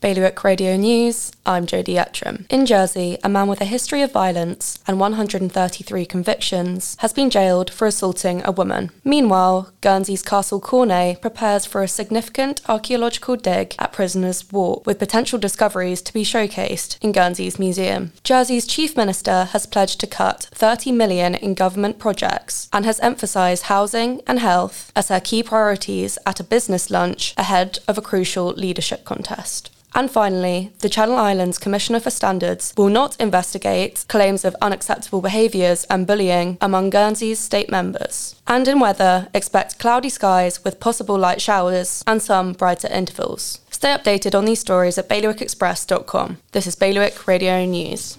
Bailiwick Radio News, I'm Jodie Ettrim. In Jersey, a man with a history of violence and 133 convictions has been jailed for assaulting a woman. Meanwhile, Guernsey's Castle Cornet prepares for a significant archaeological dig at Prisoner's Walk, with potential discoveries to be showcased in Guernsey's museum. Jersey's chief minister has pledged to cut 30 million in government projects and has emphasised housing and health as her key priorities at a business lunch ahead of a crucial leadership contest. And finally, the Channel Islands Commissioner for Standards will not investigate claims of unacceptable behaviours and bullying among Guernsey's state members. And in weather, expect cloudy skies with possible light showers and some brighter intervals. Stay updated on these stories at bailiwickexpress.com. This is Bailiwick Radio News.